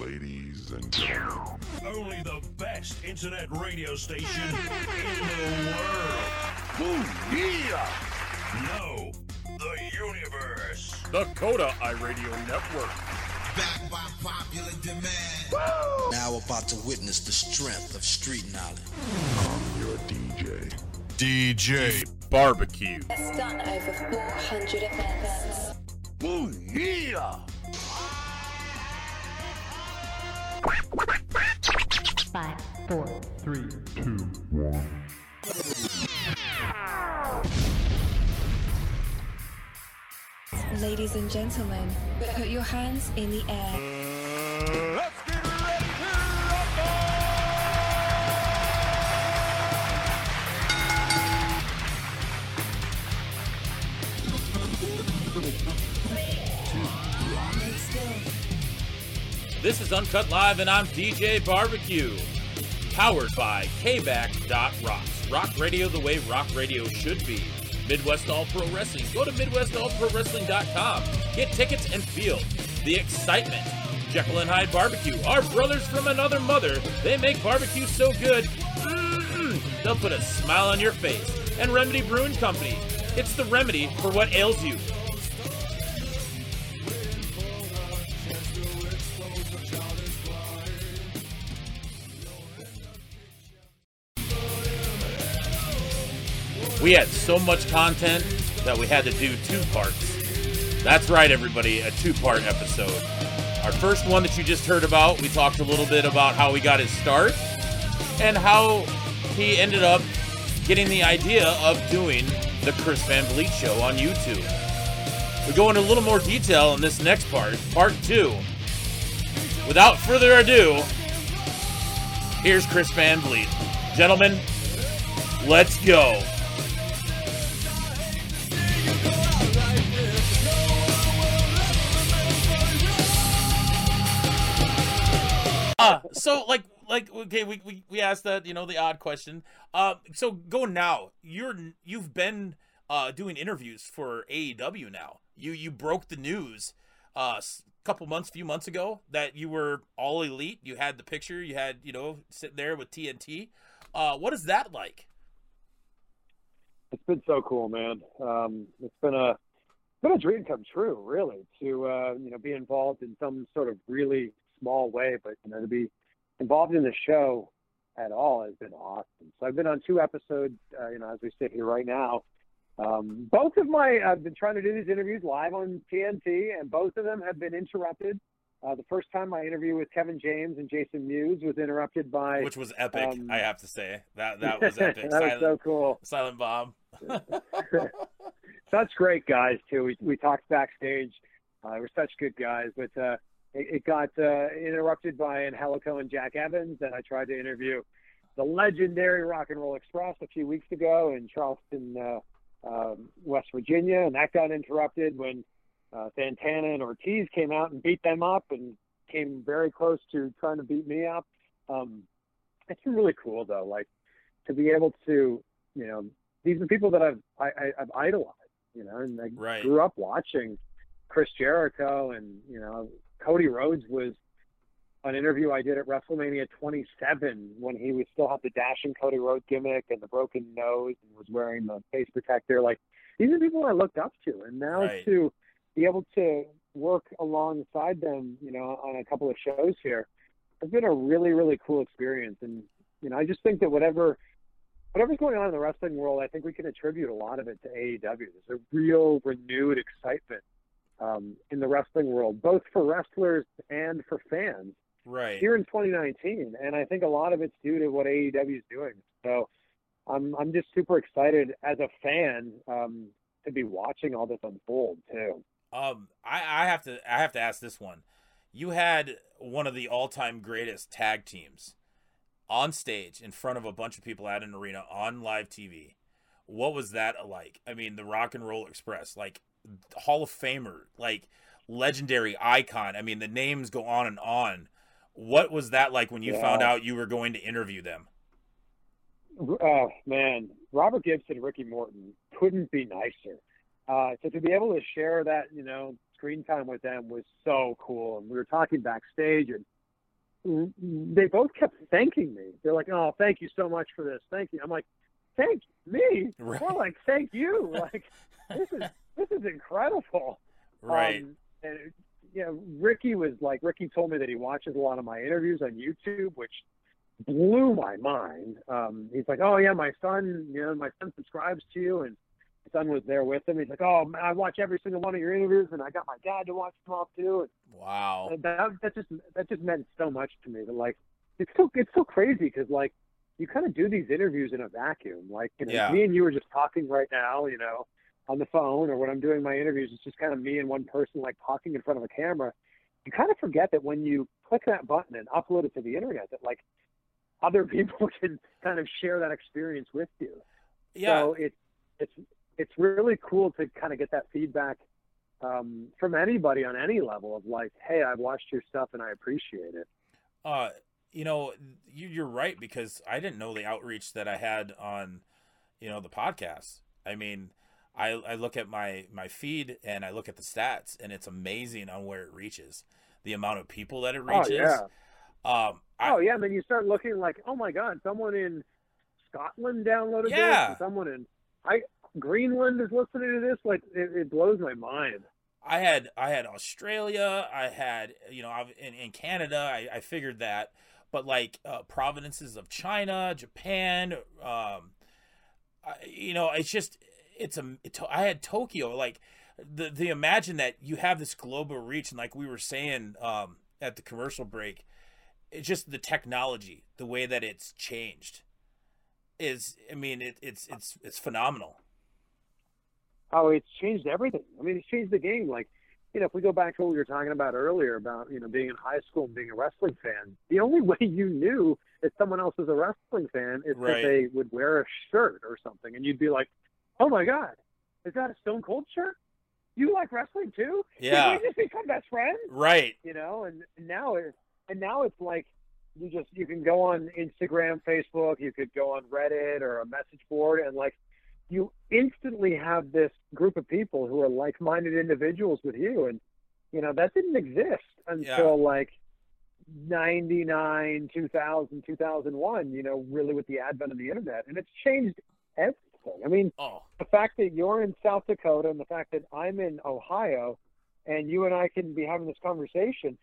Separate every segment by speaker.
Speaker 1: Ladies and gentlemen,
Speaker 2: Only the best internet radio station in the world.
Speaker 1: Ooh, yeah!
Speaker 2: No, the universe.
Speaker 3: The Coda iRadio Network.
Speaker 4: Back by popular demand.
Speaker 5: Now about to witness the strength of street knowledge.
Speaker 1: I'm your DJ.
Speaker 3: DJ Barbecue.
Speaker 6: has done over 400 events.
Speaker 1: Ooh, yeah!
Speaker 7: Five, four,
Speaker 1: Three, two, one.
Speaker 6: Ladies and gentlemen, put your hands in the air.
Speaker 3: This is Uncut Live, and I'm DJ Barbecue. Powered by KBAC.Rocks. Rock radio the way rock radio should be. Midwest All Pro Wrestling. Go to MidwestAllProWrestling.com. Get tickets and feel the excitement. Jekyll and Hyde Barbecue. Our brothers from another mother. They make barbecue so good. Mm-mm, they'll put a smile on your face. And Remedy Brewing Company. It's the remedy for what ails you. We had so much content that we had to do two parts. That's right, everybody, a two part episode. Our first one that you just heard about, we talked a little bit about how he got his start and how he ended up getting the idea of doing the Chris Van Vliet show on YouTube. We go into a little more detail in this next part, part two. Without further ado, here's Chris Van Vliet. Gentlemen, let's go. Uh, so like like okay, we, we we asked that you know the odd question. Uh, so go now. You're you've been uh doing interviews for AEW now. You you broke the news uh couple months, few months ago that you were all elite. You had the picture. You had you know sitting there with TNT. Uh, what is that like?
Speaker 8: it's been so cool, man. Um, it's been a been a dream come true, really, to uh, you know be involved in some sort of really small way, but you know to be involved in the show at all has been awesome. So I've been on two episodes, uh, you know, as we sit here right now. Um, both of my I've been trying to do these interviews live on TNT, and both of them have been interrupted. Uh, the first time my interview with Kevin James and Jason Mewes was interrupted by
Speaker 3: Which was epic,
Speaker 8: um,
Speaker 3: I have to say. That that was epic.
Speaker 8: that was so cool.
Speaker 3: Silent Bob.
Speaker 8: such great guys too. We we talked backstage. Uh, we're such good guys, but uh, it, it got uh, interrupted by Angelico and Jack Evans. And I tried to interview the legendary Rock and Roll Express a few weeks ago in Charleston, uh, um, West Virginia, and that got interrupted when uh, Santana and Ortiz came out and beat them up and came very close to trying to beat me up. Um, it's been really cool though, like to be able to, you know, these are people that I've I, I, I've idolized, you know, and I
Speaker 3: Right.
Speaker 8: grew up watching Chris Jericho and you know Cody Rhodes was an interview I did at WrestleMania 27 when he was still had the dashing Cody Rhodes gimmick and the broken nose and was wearing the face protector. Like these are people I looked up to, and now
Speaker 3: Right.
Speaker 8: to be able to work alongside them, you know, on a couple of shows here, has been a really really cool experience. And you know, I just think that whatever whatever's going on in the wrestling world, I think we can attribute a lot of it to AEW. There's a real renewed excitement um, in the wrestling world, both for wrestlers and for fans
Speaker 3: Right.
Speaker 8: here in 2019. And I think a lot of it's due to what AEW is doing. So I'm I'm just super excited as a fan um, to be watching all this unfold too.
Speaker 3: Um, I, I have to I have to ask this one. You had one of the all time greatest tag teams on stage in front of a bunch of people at an arena on live TV. What was that like? I mean, the Rock and Roll Express, like Hall of Famer, like legendary icon. I mean, the names go on and on. What was that like when you
Speaker 8: Yeah.
Speaker 3: found out you were going to interview them?
Speaker 8: Oh man, Robert Gibson, Ricky Morton couldn't be nicer. Uh, so to be able to share that, you know, screen time with them was so cool. And we were talking backstage, and they both kept thanking me. They're like, "Oh, thank you so much for this. Thank you." I'm like, "Thank me."
Speaker 3: Right.
Speaker 8: More like, "Thank you." Like, this is this is incredible.
Speaker 3: Right.
Speaker 8: Um, and you know, Ricky was like, Ricky told me that he watches a lot of my interviews on YouTube, which blew my mind. Um, he's like, "Oh yeah, my son, you know, my son subscribes to you," and my son was there with him. He's like, "Oh, I watch every single one of your interviews, and I got my dad to watch them all too." And
Speaker 3: wow.
Speaker 8: that that just that just meant so much to me. That like it's so it's so crazy because like you kind of do these interviews in a vacuum. Like you know,
Speaker 3: Yeah.
Speaker 8: me and you are just talking right now. You know, on the phone or when I'm doing my interviews, it's just kind of me and one person like talking in front of a camera. You kind of forget that when you click that button and upload it to the internet, that like other people can kind of share that experience with you.
Speaker 3: Yeah.
Speaker 8: So it's it's it's really cool to kind of get that feedback um, from anybody on any level of like, hey, I've watched your stuff and I appreciate it.
Speaker 3: Uh, you know, you, you're right because I didn't know the outreach that I had on, you know, the podcast. I mean, I I look at my my feed and I look at the stats and it's amazing on where it reaches, the amount of people that it reaches.
Speaker 8: Oh yeah.
Speaker 3: Um, I,
Speaker 8: oh yeah. And then you start looking like, oh my God, someone in Scotland downloaded
Speaker 3: Yeah.
Speaker 8: this. and Someone in I Greenland is listening to this. Like it, it blows my mind.
Speaker 3: I had I had Australia, I had you know in, in Canada, I, I figured that, but like uh, provinces of China, Japan, um, you know, it's just it's a it, I had Tokyo, like the the imagine that you have this global reach, and like we were saying um, at the commercial break, it's just the technology, the way that it's changed, is I mean it, it's it's it's phenomenal.
Speaker 8: Oh, it's changed everything. I mean, it's changed the game. Like, you know, if we go back to what we were talking about earlier about, you know, being in high school and being a wrestling fan, the only way you knew if someone else was a wrestling fan is
Speaker 3: Right.
Speaker 8: that they would wear a shirt or something. And you'd be like, oh my God, is that a Stone Cold shirt? You like wrestling too?
Speaker 3: Yeah.
Speaker 8: Did we just become best friends?
Speaker 3: Right.
Speaker 8: you know and now it's, and now it's like you just you can go on instagram facebook you could go on reddit or a message board and like you instantly have this group of people who are like-minded individuals with you. And you know that didn't exist until like 99 2000 2001 you know really with the advent of the internet. And it's changed everything. I mean
Speaker 3: Oh,
Speaker 8: the fact that you're in South Dakota and the fact that I'm in Ohio and you and I can be having this conversation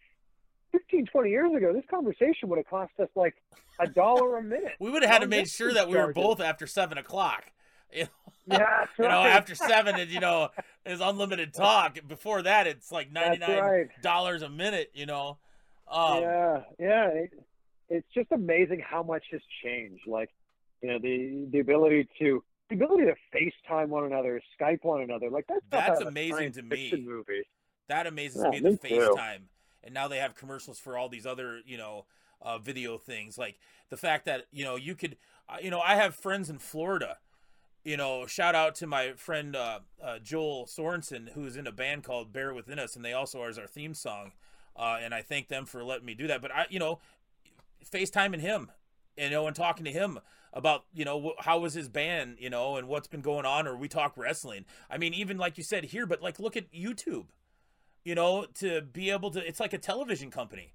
Speaker 8: 15, 20 years ago, this conversation would have cost us like a dollar a minute.
Speaker 3: we would have had to make sure that we were both after seven o'clock. You know,
Speaker 8: Yeah,
Speaker 3: you know,
Speaker 8: right.
Speaker 3: after seven, is you know, is unlimited talk. Before that, it's like ninety nine
Speaker 8: right.
Speaker 3: dollars a minute. You know, um,
Speaker 8: yeah, yeah. It, it's just amazing how much has changed. Like, you know, the the ability to the ability to FaceTime one another, Skype one another. Like that's
Speaker 3: That's amazing to me.
Speaker 8: Movie.
Speaker 3: that amazes
Speaker 8: Yeah,
Speaker 3: me. The
Speaker 8: me too.
Speaker 3: FaceTime, and now they have commercials for all these other, you know, uh, video things. Like the fact that you know you could, uh, you know, I have friends in Florida. You know, shout out to my friend uh, uh, Joel Sorensen, who's in a band called Bear Within Us, and they also are our theme song. Uh, and I thank them for letting me do that. But I, you know, FaceTiming him, you know, and talking to him about, you know, wh- how was his band, you know, and what's been going on, or we talk wrestling. I mean, even like you said here, but like look at YouTube, you know, to be able to, it's like a television company,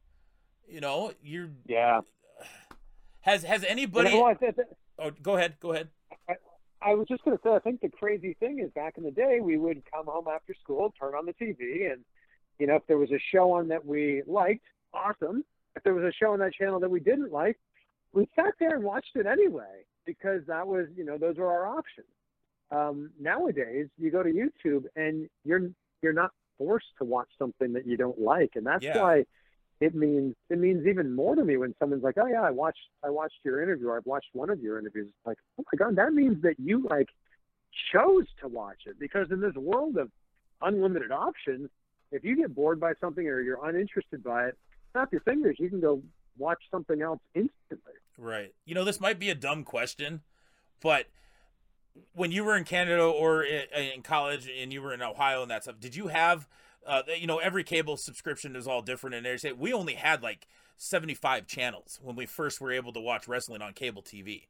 Speaker 3: you know, you're,
Speaker 8: Yeah.
Speaker 3: has, has anybody,
Speaker 8: well, I said that-
Speaker 3: oh, go ahead, go ahead.
Speaker 8: I was just going to say, I think the crazy thing is back in the day, we would come home after school, turn on the TV, and, you know, if there was a show on that we liked, awesome. If there was a show on that channel that we didn't like, we sat there and watched it anyway because that was, you know, those were our options. Um, nowadays, you go to YouTube and you're you're not forced to watch something that you don't like, and that's
Speaker 3: Yeah.
Speaker 8: why it means it means even more to me when someone's like, "Oh yeah, I watched I watched your interview. I've watched one of your interviews." It's like, "Oh my god, that means that you like chose to watch it." Because in this world of unlimited options, if you get bored by something or you're uninterested by it, snap your fingers. You can go watch something else instantly.
Speaker 3: Right. You know, this might be a dumb question, but when you were in Canada or in college and you were in Ohio and that stuff, did you have, uh, you know, every cable subscription is all different. And they say we only had like 75 channels when we first were able to watch wrestling on cable TV.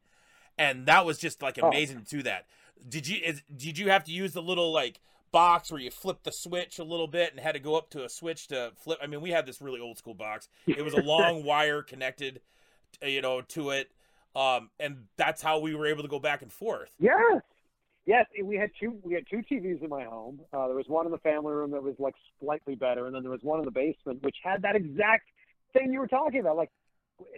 Speaker 3: And that was just like
Speaker 8: Oh.
Speaker 3: amazing to do that. Did you, is, did you have to use the little like box where you flip the switch a little bit and had to go up to a switch to flip. I mean, we had this really old school box. It was a long wire connected, uh, you know, to it, um, and that's how we were able to go back and forth.
Speaker 8: Yes. Yes, we had two. We had two TVs in my home. Uh, there was one in the family room that was like slightly better, and then there was one in the basement which had that exact thing you were talking about, like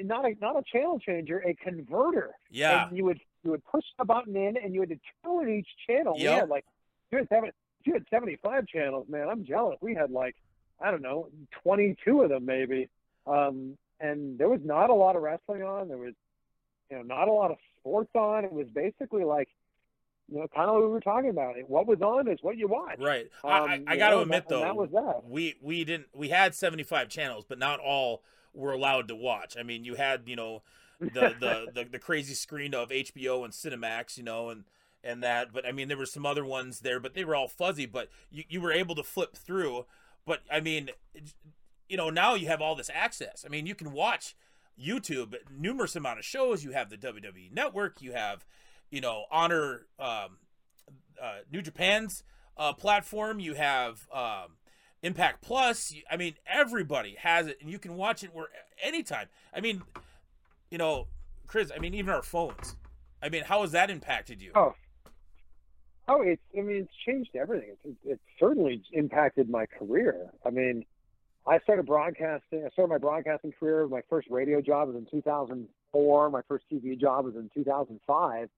Speaker 8: not a not a channel changer, a converter.
Speaker 3: Yeah.
Speaker 8: And you would you would push the button in, and you had to tune each channel. Yeah,
Speaker 3: Yep.
Speaker 8: like you had seven, you had seventy five channels, man. I'm jealous. We had like I don't know, twenty two of them maybe. Um, and there was not a lot of wrestling on. There was you know not a lot of sports on. It was basically like you know kind of what we were talking about. it. What was on is what you watch.
Speaker 3: Right.
Speaker 8: Um,
Speaker 3: I, I, I got to admit
Speaker 8: that-
Speaker 3: though,
Speaker 8: that was that.
Speaker 3: we we didn't we had 75 channels, but not all were allowed to watch. I mean, you had you know the the the, the crazy screen of HBO and Cinemax, you know, and and that. But I mean, there were some other ones there, but they were all fuzzy. But you you were able to flip through. But I mean, you know, now you have all this access. I mean, you can watch YouTube numerous amount of shows. You have the WWE Network. You have, you know, Honor um, uh, New Japan's uh, platform. You have um, Impact Plus. I mean, everybody has it, and you can watch it where anytime. I mean, you know, Chris. I mean, even our phones. I mean, how has that impacted you?
Speaker 8: Oh, oh, it's. I mean, it's changed everything. It's, it's certainly impacted my career. I mean, I started broadcasting. I started my broadcasting career. My first radio job was in 2004. My first TV job was in 2005,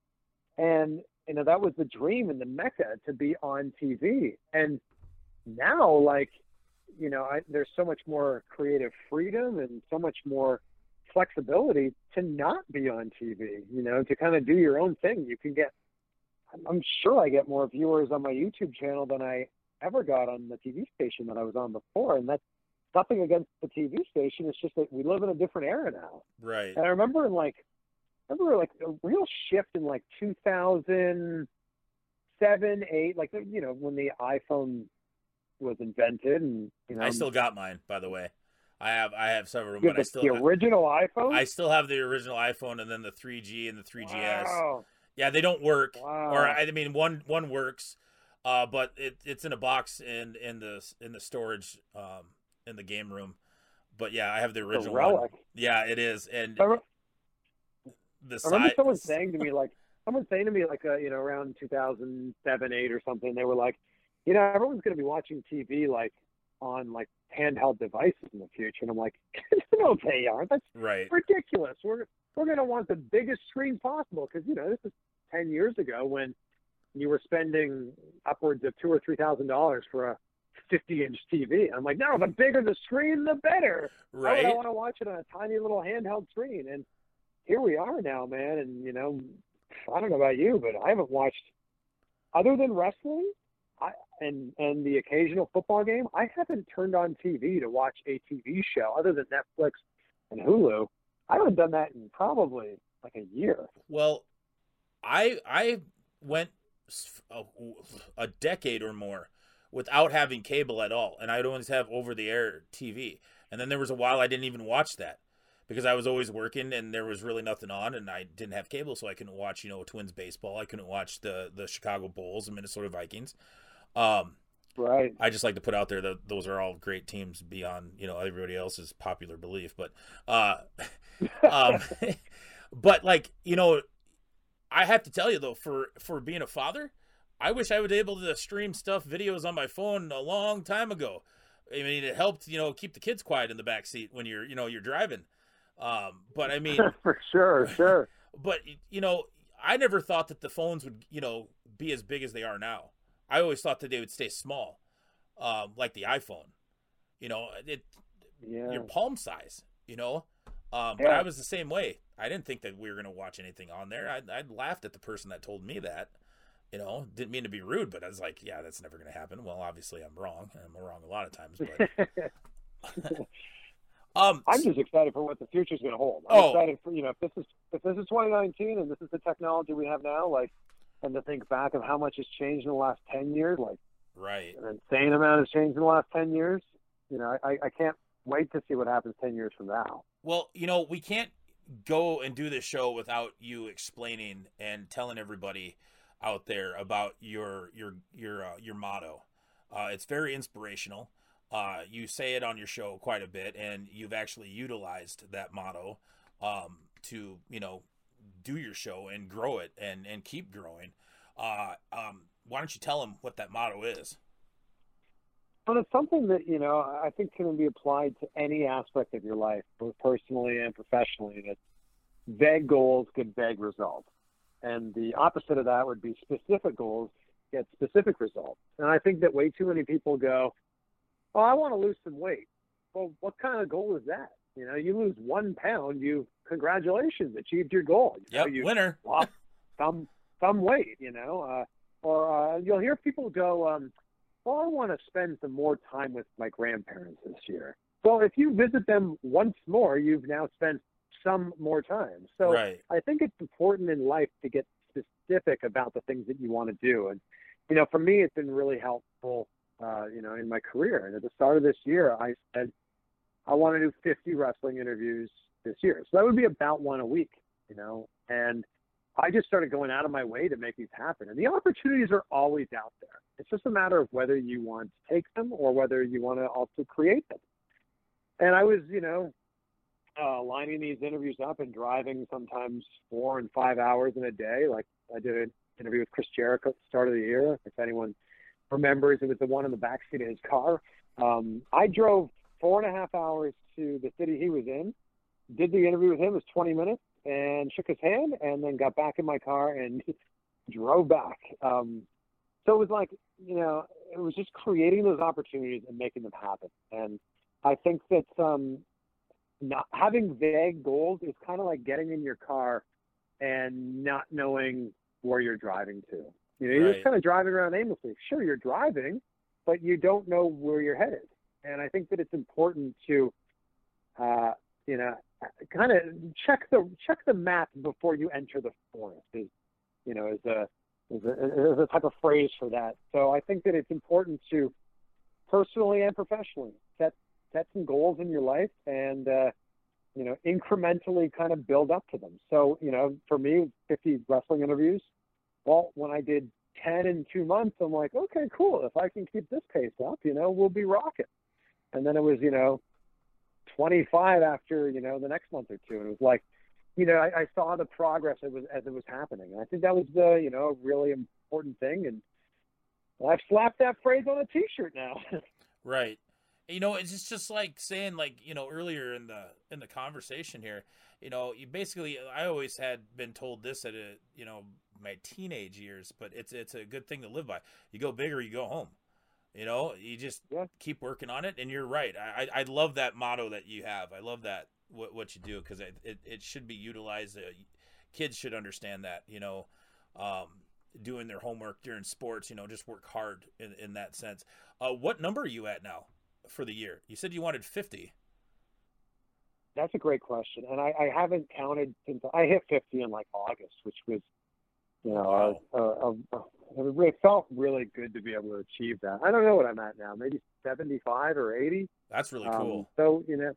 Speaker 8: and you know that was the dream and the mecca to be on TV. And now, like, you know, I, there's so much more creative freedom and so much more flexibility to not be on TV, you know, to kind of do your own thing. You can get, I'm- I'm sure I get more viewers on my YouTube channel than I ever got on the TV station that I was on before. And that's nothing against the TV station. It's just that we live in a different era now.
Speaker 3: Right.
Speaker 8: And I remember in like, I remember like a real shift in like 2007, eight, like, you know, when the iPhone was invented and, you know,
Speaker 3: I still got mine, by the way. I have I have several,
Speaker 8: you
Speaker 3: but
Speaker 8: have
Speaker 3: I
Speaker 8: the,
Speaker 3: still
Speaker 8: the original iPhone.
Speaker 3: I still have the original iPhone and then the 3G and the 3GS.
Speaker 8: Wow.
Speaker 3: Yeah, they don't work.
Speaker 8: Wow.
Speaker 3: Or I mean, one one works, uh, but it, it's in a box in in the in the storage um, in the game room. But yeah, I have the original one.
Speaker 8: relic.
Speaker 3: Yeah, it is, and
Speaker 8: I
Speaker 3: the
Speaker 8: I remember
Speaker 3: size.
Speaker 8: someone saying to me like someone saying to me like uh, you know around 2007 8 or something they were like you know everyone's going to be watching TV like on like handheld devices in the future. And I'm like no they aren't. That's
Speaker 3: right.
Speaker 8: ridiculous. We're we're going to want the biggest screen possible. Because you know this is 10 years ago when you were spending upwards of two or three thousand dollars for a 50 inch TV I'm like no the bigger the screen the better. Would I want to watch it on a tiny little handheld screen? And here we are now, man. And you know, I don't know about you, but I haven't watched other than wrestling, I and and the occasional football game. I haven't turned on TV to watch a TV show other than Netflix and Hulu. I haven't done that in probably like a year.
Speaker 3: Well, I I went a decade or more without having cable at all, and I'd always have over the air TV. And then there was a while I didn't even watch that because I was always working and there was really nothing on, and I didn't have cable, so I couldn't watch you know Twins baseball. I couldn't watch the the Chicago Bulls and Minnesota Vikings. Um,
Speaker 8: Right.
Speaker 3: I just like to put out there that those are all great teams beyond you know everybody else's popular belief, but uh, um, but like you know, I have to tell you though, for for being a father, I wish I was able to stream stuff videos on my phone a long time ago. I mean, it helped you know keep the kids quiet in the back seat when you're you know you're driving. Um, but I mean,
Speaker 8: for sure, sure.
Speaker 3: but you know, I never thought that the phones would, you know, be as big as they are now. I always thought that they would stay small, um, like the iPhone. You know, it
Speaker 8: Yeah.
Speaker 3: your palm size. You know, um, but
Speaker 8: Yeah.
Speaker 3: I was the same way. I didn't think that we were going to watch anything on there. I, I laughed at the person that told me that. You know, didn't mean to be rude, but I was like, yeah, that's never going to happen. Well, obviously, I'm wrong. I'm wrong a lot of times, but um,
Speaker 8: I'm just excited for what the future's going to hold. I'm
Speaker 3: Oh.
Speaker 8: excited for you know if this is if this is 2019 and this is the technology we have now, like, and to think back of how much has changed in the last 10 years, like
Speaker 3: right.
Speaker 8: an insane amount has changed in the last 10 years. You know, I, I can't wait to see what happens 10 years from now.
Speaker 3: Well, you know, we can't go and do this show without you explaining and telling everybody out there about your your your uh, your motto. Uh, it's very inspirational. Uh, you say it on your show quite a bit, and you've actually utilized that motto um, to you know do your show and grow it and and keep growing. Uh, um, why don't you tell them what that motto is?
Speaker 8: Well, it's something that you know I think can be applied to any aspect of your life, both personally and professionally. That vague goals get vague results, and the opposite of that would be specific goals get specific results. And I think that way too many people go, "Oh, I want to lose some weight." Well, what kind of goal is that? You know, you lose one pound, you congratulations, achieved your goal. You
Speaker 3: Yep,
Speaker 8: know, you
Speaker 3: winner.
Speaker 8: lost some some weight. You know, uh, or uh, you'll hear people go, um, "Well, I want to spend some more time with my grandparents this year." Well, if you visit them once more, you've now spent some more time. So
Speaker 3: Right.
Speaker 8: I think it's important in life to get specific about the things that you want to do. And you know, for me, it's been really helpful. Uh, you know, in my career. And at the start of this year, I said I want to do 50 wrestling interviews this year. So that would be about one a week. You know, and I just started going out of my way to make these happen. And the opportunities are always out there. It's just a matter of whether you want to take them or whether you want to also create them. And I was, you know, uh, lining these interviews up and driving sometimes four and five hours in a day. Like I did an interview with Chris Jericho at the start of the year. If anyone remembers, it was the one in the backseat of his car. Um, I drove four and a half hours to the city he was in, did the interview with him. It was 20 minutes and shook his hand and then got back in my car and drove back. Um, so it was like, you know, it was just creating those opportunities and making them happen. And I think that um, not having vague goals is kind of like getting in your car and not knowing where you're driving to. You know, you're
Speaker 3: Right.
Speaker 8: just kind of driving around aimlessly. Sure, you're driving, but you don't know where you're headed. And I think that it's important to, uh, you know, kind of check the check the map before you enter the forest. Is you know, is a is a, is a type of phrase for that. So I think that it's important to personally and professionally set set some goals in your life and uh, you know incrementally kind of build up to them. So you know, for me, 50 wrestling interviews. Well, when I did 10 in two months, I'm like, okay, cool. If I can keep this pace up, you know, we'll be rocking. And then it was, you know, 25 after, you know, the next month or two. And it was like, you know, I, I saw the progress it was as it was happening. And I think that was the, you know, really important thing. And I've slapped that phrase on a T-shirt now.
Speaker 3: Right. You know, it's just, just like saying like, you know, earlier in the in the conversation here, you know, you basically I always had been told this at a, you know, my teenage years, but it's it's a good thing to live by. You go big or you go home. You know, you just
Speaker 8: Yeah.
Speaker 3: keep working on it and you're right. I I I love that motto that you have. I love that what what you do cuz it, it it should be utilized uh, kids should understand that, you know. Um doing their homework during sports, you know, just work hard in, in that sense. Uh, what number are you at now for the year? You said you wanted 50.
Speaker 8: That's a great question, and I, I haven't counted since I hit 50 in like August, which was, you know, a, a, it felt really good to be able to achieve that. I don't know what I'm at now, maybe 75 or 80.
Speaker 3: That's really
Speaker 8: Um,
Speaker 3: cool.
Speaker 8: so you know,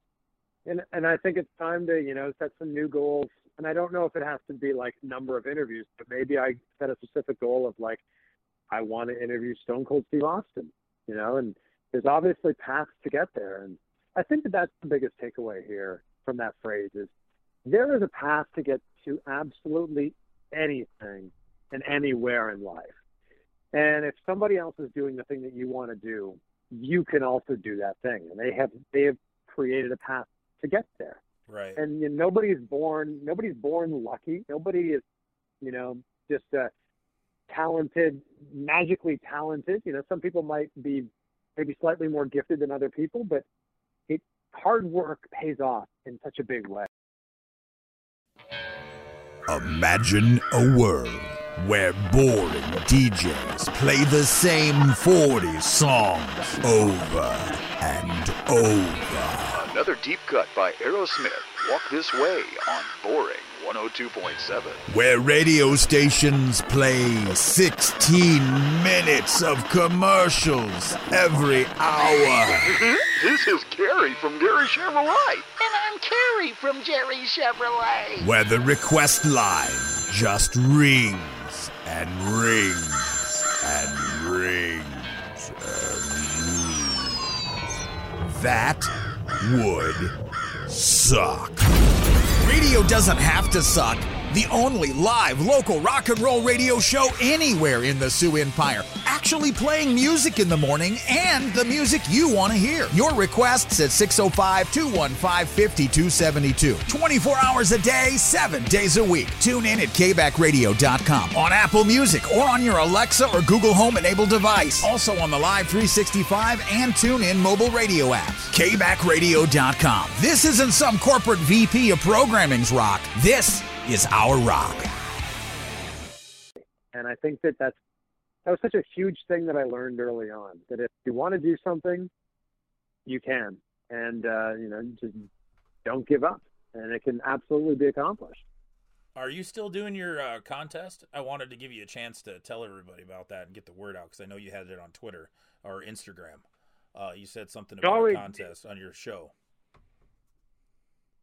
Speaker 8: and and I think it's time to you know set some new goals. And I don't know if it has to be like number of interviews, but maybe I set a specific goal of like I want to interview Stone Cold Steve Austin. You know, and there's obviously paths to get there, and I think that that's the biggest takeaway here from that phrase is there is a path to get to absolutely anything and anywhere in life. And if somebody else is doing the thing that you want to do, you can also do that thing. And they have they have created a path to get there.
Speaker 3: Right.
Speaker 8: And you know, nobody's born nobody's born lucky. Nobody is, you know, just uh, talented, magically talented. You know, some people might be maybe slightly more gifted than other people, but it hard work pays off in such a big way.
Speaker 9: Imagine a world where boring DJs play the same 40 songs over and over.
Speaker 1: Another deep cut by Aerosmith. Walk this way on Boring 102.7.
Speaker 9: Where radio stations play 16 minutes of commercials every hour. Mm-hmm.
Speaker 1: This is Gary from Gary Chevrolet.
Speaker 10: And I'm Carrie from Jerry Chevrolet.
Speaker 9: Where the request line just rings and rings and rings and rings. That would suck.
Speaker 10: Radio doesn't have to suck. The only live local rock and roll radio show anywhere in the Sioux Empire. Actually playing music in the morning and the music you want to hear. Your requests at 605 215 5272. 24 hours a day, 7 days a week. Tune in at kbackradio.com, on Apple Music, or on your Alexa or Google Home enabled device. Also on the Live 365 and TuneIn mobile radio apps. kbackradio.com. This isn't some corporate VP of programming's rock. This is our rock.
Speaker 8: And I think that that's that was such a huge thing that I learned early on. That if you want to do something, you can, and uh, you know, just don't give up, and it can absolutely be accomplished.
Speaker 3: Are you still doing your uh, contest? I wanted to give you a chance to tell everybody about that and get the word out because I know you had it on Twitter or Instagram. Uh, you said something about
Speaker 8: Oh,
Speaker 3: a
Speaker 8: it-
Speaker 3: contest on your show.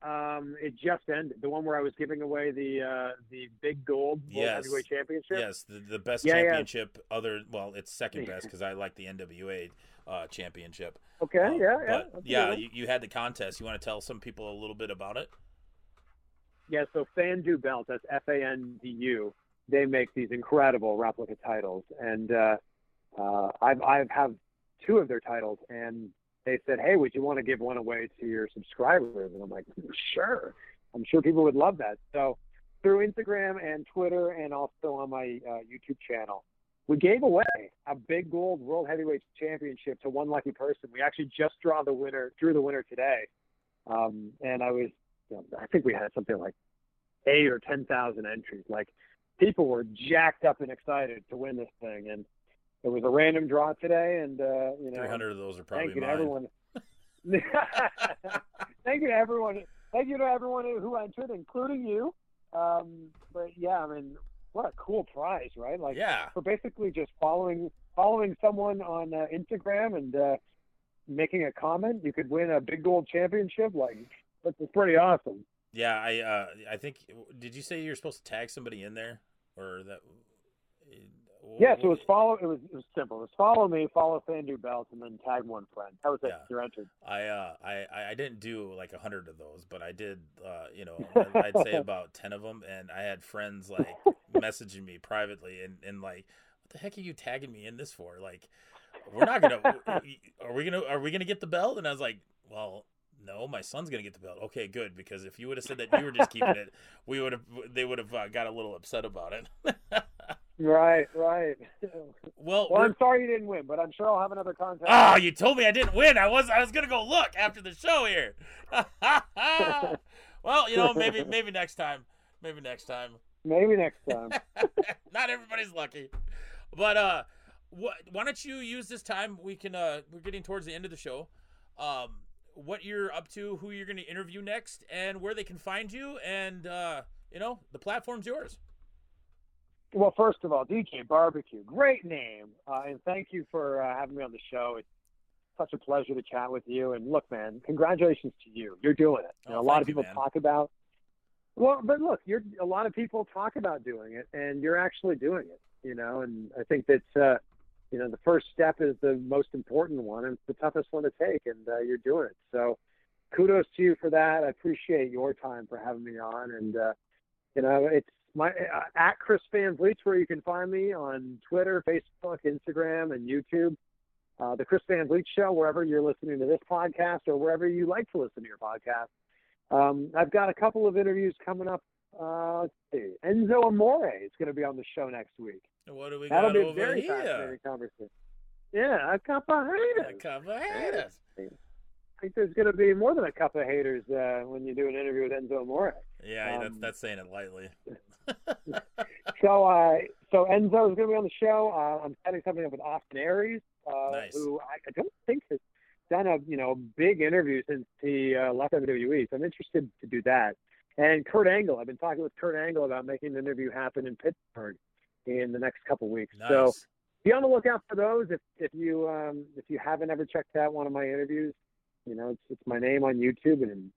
Speaker 8: Um, it just ended. The one where I was giving away the uh, the big gold World
Speaker 3: Yes.
Speaker 8: heavyweight championship.
Speaker 3: Yes, the, the best
Speaker 8: Yeah, yeah.
Speaker 3: championship. Other well, it's second best because I like the NWA uh, championship.
Speaker 8: Okay.
Speaker 3: Um,
Speaker 8: yeah. Yeah.
Speaker 3: But
Speaker 8: that's a good
Speaker 3: yeah, you, you had the contest. You want to tell some people a little bit about it?
Speaker 8: Yeah, so Fandu Belt, that's F A N D U. They make these incredible replica titles, and uh, uh, I've I've have two of their titles, and they said, "Hey, would you want to give one away to your subscribers?" And I'm like, "Sure, I'm sure people would love that." So through Instagram and Twitter, and also on my uh, YouTube channel, we gave away a big gold World Heavyweight Championship to one lucky person. We actually just draw the winner, drew the winner today, um, and I was, you know, I think we had something like eight or ten thousand entries. Like people were jacked up and excited to win this thing, and it was a random draw today. And uh, you know,
Speaker 3: Three hundred of those are probably
Speaker 8: thank you to everyone. thank you to everyone. Thank you to everyone who entered, including you. Um, but yeah, I mean, what a cool prize, right? Like,
Speaker 3: Yeah.
Speaker 8: for basically just following following someone on uh, Instagram and uh, making a comment, you could win a big gold championship. Like, that's pretty awesome.
Speaker 3: Yeah, I uh, I think. Did you say you're supposed to tag somebody in there, or that?
Speaker 8: Yeah, so it was follow. It was it was simple. It was follow me, follow Fandu Belt, and then tag one friend. That was it.
Speaker 3: Yeah.
Speaker 8: You're entered.
Speaker 3: I uh I I- I didn't do like a hundred of those, but I did uh you know I'd say about ten of them, and I had friends like messaging me privately and and like what the heck are you tagging me in this for? Like we're not gonna are we gonna are we gonna get the belt? And I was like, well. No, my son's gonna get the belt. Okay, good because if you would have said that you were just keeping it, we would have. They would have uh, got a little upset about it.
Speaker 8: Right, right.
Speaker 3: well,
Speaker 8: well, I'm sorry you didn't win, but I'm sure I'll have another contest.
Speaker 3: Oh, you told me I didn't win. I was I was gonna go look after the show here. well, you know, maybe maybe next time. Maybe next time.
Speaker 8: Maybe next time.
Speaker 3: Not everybody's lucky. But uh what why don't you use this time we can uh we're getting towards the end of the show. Um what you're up to, who you're gonna interview next, and where they can find you and uh you know, the platform's yours.
Speaker 8: Well, first of all, DJ Barbecue, great name, uh, and thank you for uh, having me on the show. It's such a pleasure to chat with you. And look, man, congratulations to you. You're doing it. You
Speaker 3: Oh,
Speaker 8: a lot of people
Speaker 3: man.
Speaker 8: talk about. Well, but look, you're a lot of people talk about doing it, and you're actually doing it. You know, and I think that uh, you know the first step is the most important one, and it's the toughest one to take, and uh, you're doing it. So, kudos to you for that. I appreciate your time for having me on, and uh, you know, it's my uh, at Chris Van Vliet's where you can find me on Twitter, Facebook, Instagram, and YouTube. Uh, the Chris Van Vliet Show, wherever you're listening to this podcast or wherever you like to listen to your podcast. Um, I've got a couple of interviews coming up. Uh, let's see. Enzo Amore is going to be on the show next week.
Speaker 3: What do we
Speaker 8: That'll
Speaker 3: got
Speaker 8: be a
Speaker 3: over
Speaker 8: very
Speaker 3: here?
Speaker 8: fascinating conversation. Yeah, a couple of haters.
Speaker 3: A couple of haters.
Speaker 8: I think there's going to be more than a couple of haters uh, when you do an interview with Enzo Amore.
Speaker 3: Yeah, that's
Speaker 8: Um,
Speaker 3: that's saying it lightly.
Speaker 8: So, uh, so Enzo is going to be on the show. Uh, I'm setting something up with Austin Aries, uh,
Speaker 3: Nice.
Speaker 8: who I, I don't think has done a you know big interview since he uh, left WWE. So I'm interested to do that. And Kurt Angle, I've been talking with Kurt Angle about making an interview happen in Pittsburgh in the next couple weeks. So be on the lookout for those. If if you um, if you haven't ever checked out one of my interviews, you know it's it's my name on YouTube and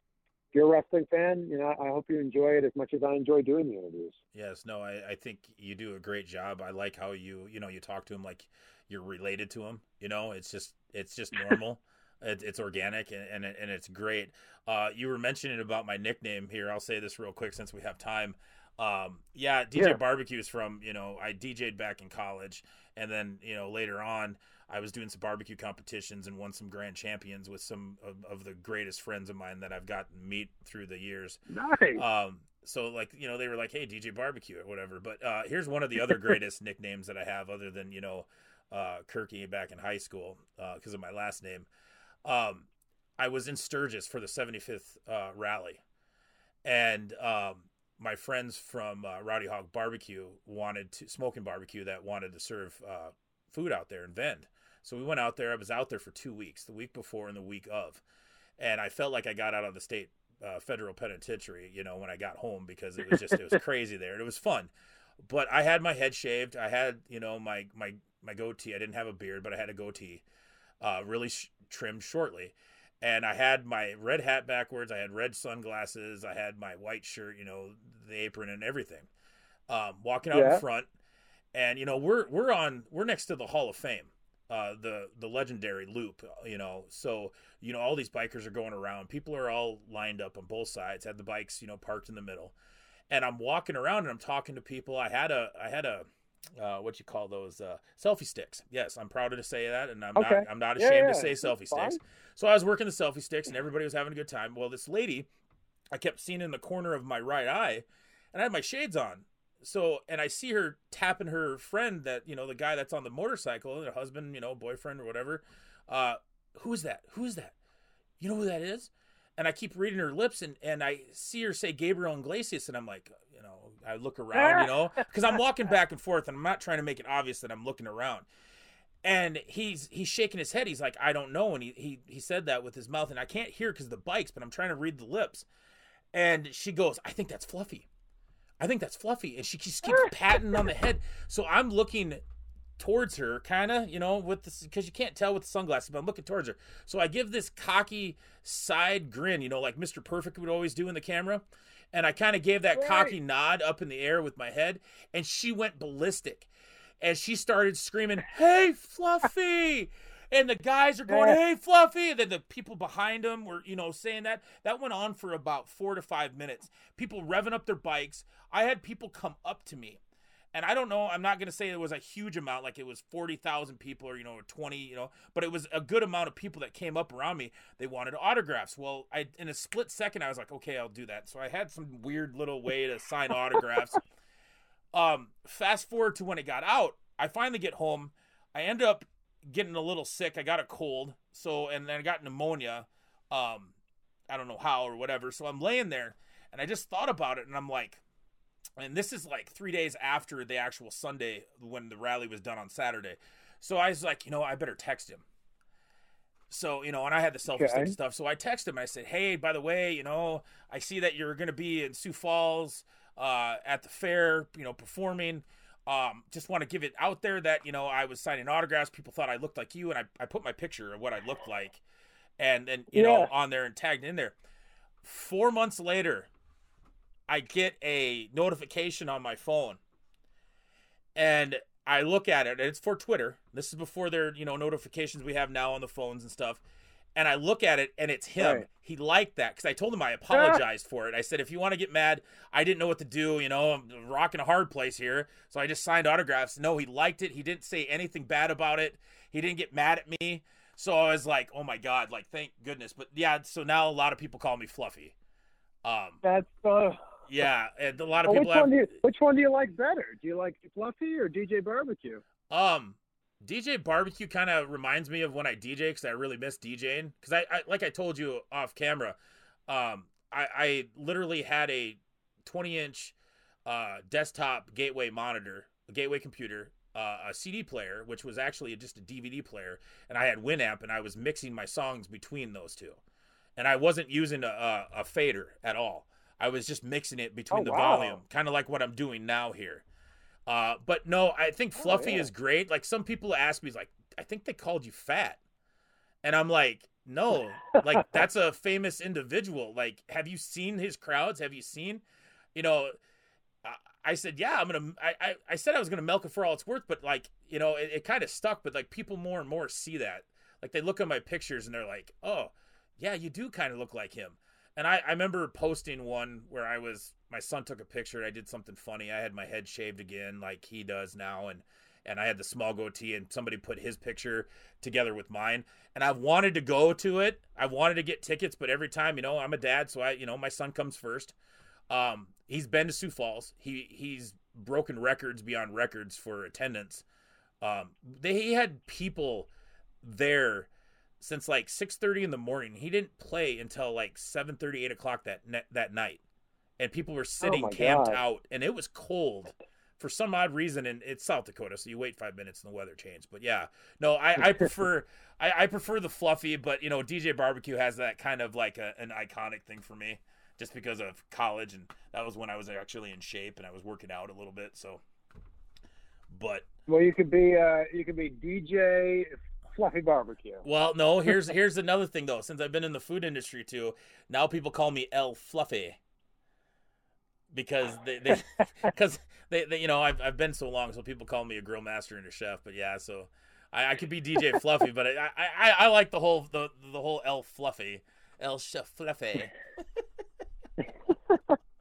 Speaker 8: you're a wrestling fan, you know, I hope you enjoy it as much as I enjoy doing the interviews.
Speaker 3: Yes, no, I, I think you do a great job. I like how you, you know, you talk to him like you're related to him. You know, it's just, it's just normal. it, it's organic and and, it, and it's great. Uh, you were mentioning about my nickname here. I'll say this real quick since we have time. Um, yeah, DJ
Speaker 8: Yeah.
Speaker 3: Barbecue is from, you know, I DJ'd back in college and then, you know, later on I was doing some barbecue competitions and won some grand champions with some of, of the greatest friends of mine that I've gotten meet through the years.
Speaker 8: Nice.
Speaker 3: Um, so like you know they were like, hey DJ Barbecue or whatever. But uh, here's one of the other greatest nicknames that I have, other than you know uh, Kirky back in high school because of my last name. Um, I was in Sturgis for the 75th uh, rally, and um, my friends from uh, Rowdy Hog Barbecue wanted to smoking barbecue that wanted to serve uh, food out there and vend. So we went out there. I was out there for two weeks, the week before and the week of, and I felt like I got out of the state uh, federal penitentiary, you know, when I got home because it was just it was crazy there and it was fun. But I had my head shaved. I had you know my my my goatee. I didn't have a beard, but I had a goatee, uh, really sh- trimmed shortly. And I had my red hat backwards. I had red sunglasses. I had my white shirt, you know, the apron and everything. Um, walking out
Speaker 8: Yeah.
Speaker 3: in front, and you know we're we're on we're next to the Hall of Fame, uh, the the legendary loop. You know, so you know all these bikers are going around. People are all lined up on both sides. Had the bikes, you know, parked in the middle, and I'm walking around and I'm talking to people. I had a I had a uh, what you call those uh, selfie sticks. Yes, I'm proud to say that, and I'm
Speaker 8: Okay.
Speaker 3: not I'm not ashamed
Speaker 8: yeah,
Speaker 3: to say selfie sticks. So I was working the selfie sticks, and everybody was having a good time. Well, this lady, I kept seeing in the corner of my right eye, and I had my shades on. So, and I see her tapping her friend that you know the guy that's on the motorcycle, their husband, you know, boyfriend or whatever. Uh, who is that? Who is that? You know who that is? And I keep reading her lips, and and I see her say Gabriel Iglesias, and I'm like, you know, I look around, you know, because I'm walking back and forth, and I'm not trying to make it obvious that I'm looking around. And he's he's shaking his head. He's like, I don't know. And he he he said that with his mouth, and I can't hear because the bikes, but I'm trying to read the lips. And she goes, I think that's Fluffy. I think that's Fluffy. And she just keeps patting on the head. So I'm looking towards her, kind of, you know, with this, because you can't tell with the sunglasses, but I'm looking towards her. So I give this cocky side grin, you know, like Mr. Perfect would always do in the camera. And I kind of gave that cocky nod up in the air with my head, and she went ballistic. And she started screaming, Hey, Fluffy! And the guys are going, Hey, Fluffy! And then the people behind them were, you know, saying that. That went on for about four to five minutes. People revving up their bikes. I had people come up to me and I don't know. I'm not going to say it was a huge amount, like it was forty thousand people or you know, or twenty, you know, but it was a good amount of people that came up around me. They wanted autographs. Well, I in a split second, I was like, okay, I'll do that. So I had some weird little way to sign autographs. Um, fast forward to when it got out, I finally get home. I end up getting a little sick. I got a cold, so and then I got pneumonia. Um, I don't know how or whatever. So I'm laying there, and I just thought about it, and I'm like and this is like three days after the actual Sunday when the rally was done on Saturday. So I was like, you know, I better text him. So, you know, and I had the selfie stick
Speaker 8: Okay.
Speaker 3: stuff. So I texted him. I said, hey, by the way, you know, I see that you're going to be in Sioux Falls uh, at the fair, you know, performing. Um, just want to give it out there that, you know, I was signing autographs. People thought I looked like you. And I, I put my picture of what I looked like and, then, you know, on there and tagged in there. Four months later, I get a notification on my phone and I look at it and it's for Twitter. This is before their, you know, notifications we have now on the phones and stuff. And I look at it and it's him.
Speaker 8: Right.
Speaker 3: He liked that because I told him I apologized for it. I said, if you want to get mad, I didn't know what to do. You know, I'm rocking a hard place here. So I just signed autographs. No, he liked it. He didn't say anything bad about it. He didn't get mad at me. So I was like, oh my God, like, thank goodness. But yeah, so now a lot of people call me Fluffy. Um,
Speaker 8: That's uh,
Speaker 3: yeah, and a lot of
Speaker 8: well,
Speaker 3: people
Speaker 8: which
Speaker 3: have.
Speaker 8: one you which one do you like better? Do you like Fluffy or DJ Barbecue?
Speaker 3: Um, DJ Barbecue kind of reminds me of when I DJ because I really miss DJing. Because I, I, like I told you off camera, um, I, I literally had a 20 inch uh, desktop gateway monitor, a gateway computer, uh, a CD player, which was actually just a DVD player, and I had Winamp, and I was mixing my songs between those two, and I wasn't using a, a, a fader at all. I was just mixing it between
Speaker 8: Oh,
Speaker 3: the
Speaker 8: wow.
Speaker 3: volume, kind of like what I'm doing now here. Uh, but no, I think Fluffy
Speaker 8: Oh, yeah.
Speaker 3: is great. Like some people ask me, like, I think they called you fat, And I'm like, no, like that's a famous individual. Like, have you seen his crowds? Have you seen, you know, I, I said, yeah, I'm gonna. I, I, I said I was gonna milk it for all it's worth, but like, you know, it, it kind of stuck. But like, people more and more see that. Like, they look at my pictures and they're like, oh, yeah, you do kind of look like him. And I, I remember posting one where I was, my son took a picture. I did something funny. I had my head shaved again, like he does now, and and I had the small goatee, and somebody put his picture together with mine. And I've wanted to go to it. I wanted to get tickets, but every time, you know, I'm a dad, so I, you know, my son comes first. Um, he's been to Sioux Falls. He he's broken records beyond records for attendance. Um, they he had people there since like 6:30 in the morning. He didn't play until like 7:30, 8 o'clock that ne- that night, and people were sitting
Speaker 8: my
Speaker 3: camped
Speaker 8: God.
Speaker 3: out, and it was cold for some odd reason. And it's South Dakota, so you wait five minutes and the weather changed. But yeah, no, I, I prefer I, I prefer the fluffy, but you know DJ Barbecue has that kind of like a, an iconic thing for me, just because of college, and that was when I was actually in shape and I was working out a little bit. So, but
Speaker 8: Well, you could be uh, you could be DJ Fluffy Barbecue.
Speaker 3: Well, no. Here's here's another thing though. Since I've been in the food industry too, now people call me El Fluffy because they they because they, they you know I've I've been so long, so people call me a grill master and a chef. But yeah, so I, I could be DJ Fluffy, but I, I I I like the whole the the whole El Fluffy, El Chef Fluffy.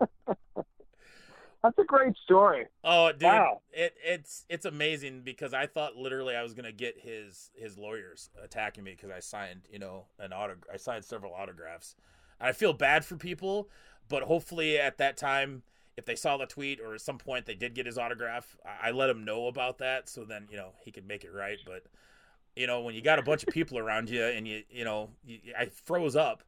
Speaker 8: That's a great story.
Speaker 3: Oh, dude,
Speaker 8: Wow.
Speaker 3: it it's it's amazing because I thought literally I was gonna get his his lawyers attacking me because I signed you know an auto I signed several autographs. And I feel bad for people, but hopefully at that time, if they saw the tweet or at some point they did get his autograph, I, I let him know about that so then you know he could make it right. But you know when you got a bunch of people around you and you you know you, I froze up.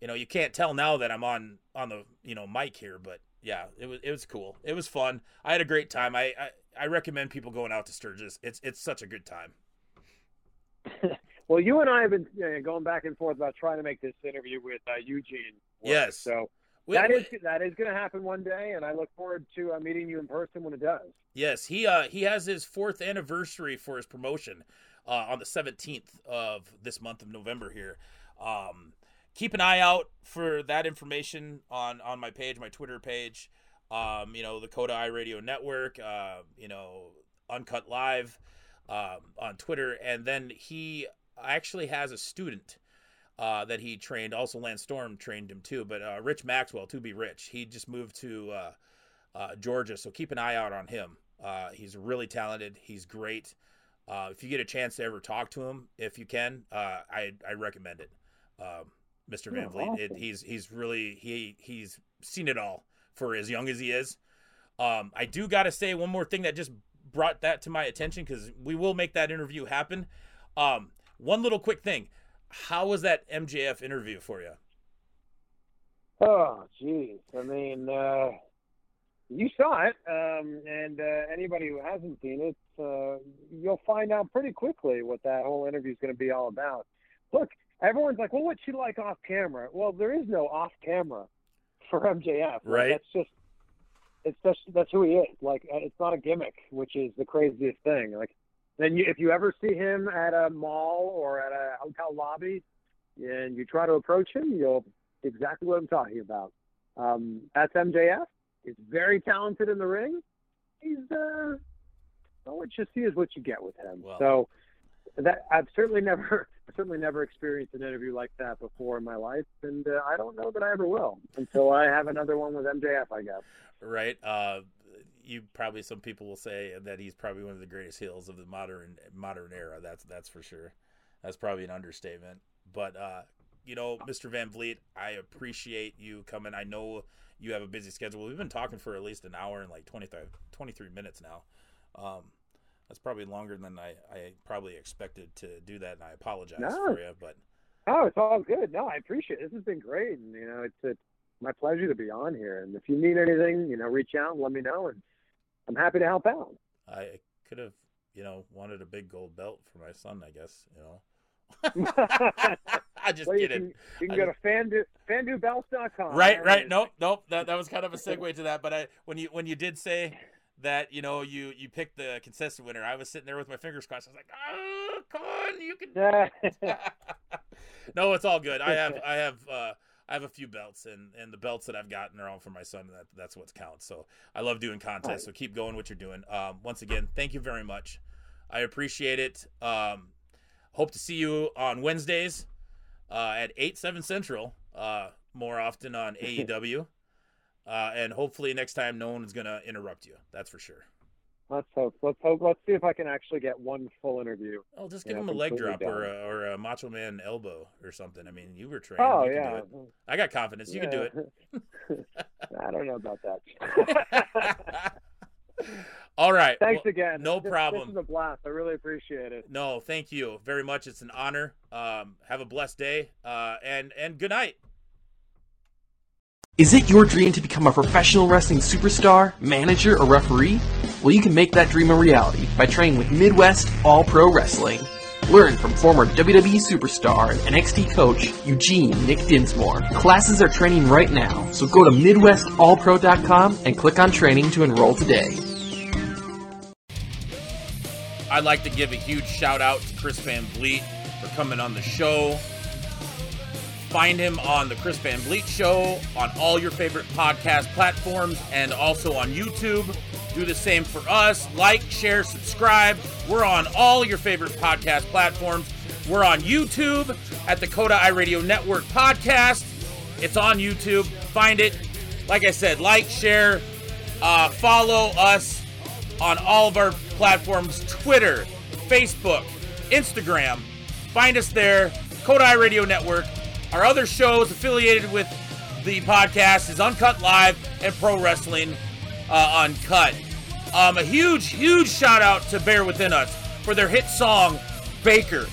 Speaker 3: You know you can't tell now that I'm on on the you know mic here, but yeah, it was it was cool. It was fun. I had a great time. I I, I recommend people going out to Sturgis. It's it's such a good time.
Speaker 8: Well, you and I have been uh, going back and forth about trying to make this interview with uh, Eugene. work.
Speaker 3: Yes.
Speaker 8: So
Speaker 3: We-
Speaker 8: that
Speaker 3: we-
Speaker 8: is that is going to happen one day, and I look forward to uh, meeting you in person when it does.
Speaker 3: Yes, he uh he has his fourth anniversary for his promotion uh, on the seventeenth of this month of November here. Um, keep an eye out for that information on on my page, my Twitter page. Um, you know the Coda I Radio Network. Uh, you know Uncut Live um, on Twitter, and then he actually has a student. Uh, that he trained. Also, Lance Storm trained him too. But uh, Rich Maxwell, to be rich, he just moved to uh, uh, Georgia. So keep an eye out on him. Uh, he's really talented. He's great. Uh, if you get a chance to ever talk to him, if you can, I I recommend it. Um, Mr. Van Vliet, it, he's he's really he he's seen it all for as young as he is. Um, I do got to say one more thing that just brought that to my attention because we will make that interview happen. Um, one little quick thing. How was that MJF interview for you?
Speaker 8: Oh, geez. I mean, uh, you saw it, um, and uh, anybody who hasn't seen it, uh, you'll find out pretty quickly what that whole interview is going to be all about. Look, everyone's like, "Well, what's she like off camera?" Well, there is no off camera for MJF. Like,
Speaker 3: Right.
Speaker 8: That's just it's just that's who he is. Like, uh, it's not a gimmick, which is the craziest thing. Like, then you, if you ever see him at a mall or at a hotel lobby, and you try to approach him, you'll exactly what I'm talking about. Um, that's MJF. He's very talented in the ring. He's uh, what you see is what you get with him. So that I've certainly never, I've certainly never experienced an interview like that before in my life, and uh, I don't know that I ever will until I have another one with MJF. I guess.
Speaker 3: right? Uh, you probably some people will say that he's probably one of the greatest heels of the modern modern era. That's that's for sure. That's probably an understatement. But uh, you know, Mr. Van Vliet, I appreciate you coming. I know you have a busy schedule. We've been talking for at least an hour and like 25, 23 minutes now. Um, that's probably longer than I, I probably expected to do that, and I apologize
Speaker 8: No.
Speaker 3: for you. But
Speaker 8: Oh, it's all good. No, I appreciate it. This has been great, and you know, it's it's my pleasure to be on here. And if you need anything, you know, reach out and let me know, and I'm happy to help out.
Speaker 3: I could have, you know, wanted a big gold belt for my son. I guess you know. I just
Speaker 8: Well, you
Speaker 3: kidding.
Speaker 8: can, you can
Speaker 3: I
Speaker 8: go to fandu, fandubelts.com.
Speaker 3: Right, right. Nope, nope. That that was kind of a segue to that. But I when you when you did say that you know you you picked the consistent winner. I was sitting there with my fingers crossed. I was like, oh, come on, you can. no, it's all good. I have I have uh, I have a few belts, and and the belts that I've gotten are all for my son. That that's what counts. So I love doing contests. So keep going what you're doing. Um, once again, thank you very much. I appreciate it. Um, hope to see you on Wednesdays uh, at eight seven central. Uh, more often on AEW. Uh, and hopefully next time no one is going to interrupt you. That's for sure.
Speaker 8: Let's hope. Let's hope. Let's see if I can actually get one full interview.
Speaker 3: Oh, just
Speaker 8: you
Speaker 3: give
Speaker 8: know,
Speaker 3: him a leg drop or a, or a Macho Man elbow or something. I mean, you were trained.
Speaker 8: Oh
Speaker 3: you
Speaker 8: yeah.
Speaker 3: I got confidence. You can do it.
Speaker 8: I don't know about that.
Speaker 3: All right.
Speaker 8: Thanks
Speaker 3: Well,
Speaker 8: again.
Speaker 3: No
Speaker 8: This-
Speaker 3: problem.
Speaker 8: This is a blast. I really appreciate it.
Speaker 3: No, thank you very much. It's an honor. Um, have a blessed day. Uh, and and good night.
Speaker 11: Is it your dream to become a professional wrestling superstar, manager, or referee? Well, you can make that dream a reality by training with Midwest All Pro Wrestling. Learn from former WWE superstar and NXT coach Eugene Nick Dinsmore. Classes are training right now, so go to MidwestAllPro.com and click on training to enroll today.
Speaker 3: I'd like to give a huge shout out to Chris Van Vliet for coming on the show. Find him on the Chris Van Vliet Show on all your favorite podcast platforms and also on YouTube. Do the same for us. Like, share, subscribe. We're on all your favorite podcast platforms. We're on YouTube at the Coda iRadio Network podcast. It's on YouTube. Find it. Like I said, like, share, uh, follow us on all of our platforms Twitter, Facebook, Instagram. Find us there, Kodai Radio Network. Our other shows affiliated with the podcast is Uncut Live and Pro Wrestling uh, Uncut. Um, a huge, huge shout out to Bear Within Us for their hit song Baker,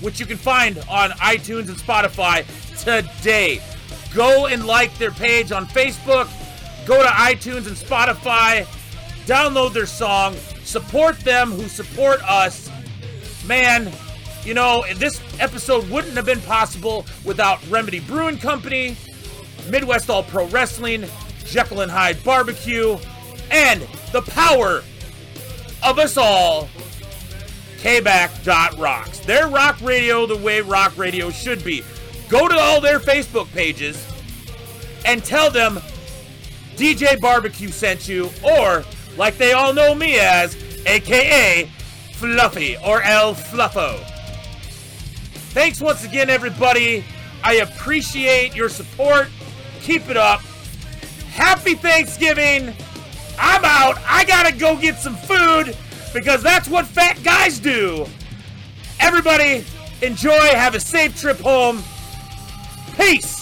Speaker 3: which you can find on iTunes and Spotify today. Go and like their page on Facebook. Go to iTunes and Spotify. Download their song. Support them who support us. Man, you know, this episode wouldn't have been possible without Remedy Brewing Company, Midwest All Pro Wrestling, Jekyll and Hyde Barbecue, and the power of us all, Rocks. They're rock radio the way rock radio should be. Go to all their Facebook pages and tell them DJ Barbecue sent you, or like they all know me as, aka Fluffy or El Fluffo. Thanks once again, everybody. I appreciate your support. Keep it up. Happy Thanksgiving. I'm out. I gotta go get some food because that's what fat guys do. Everybody, enjoy. Have a safe trip home. Peace.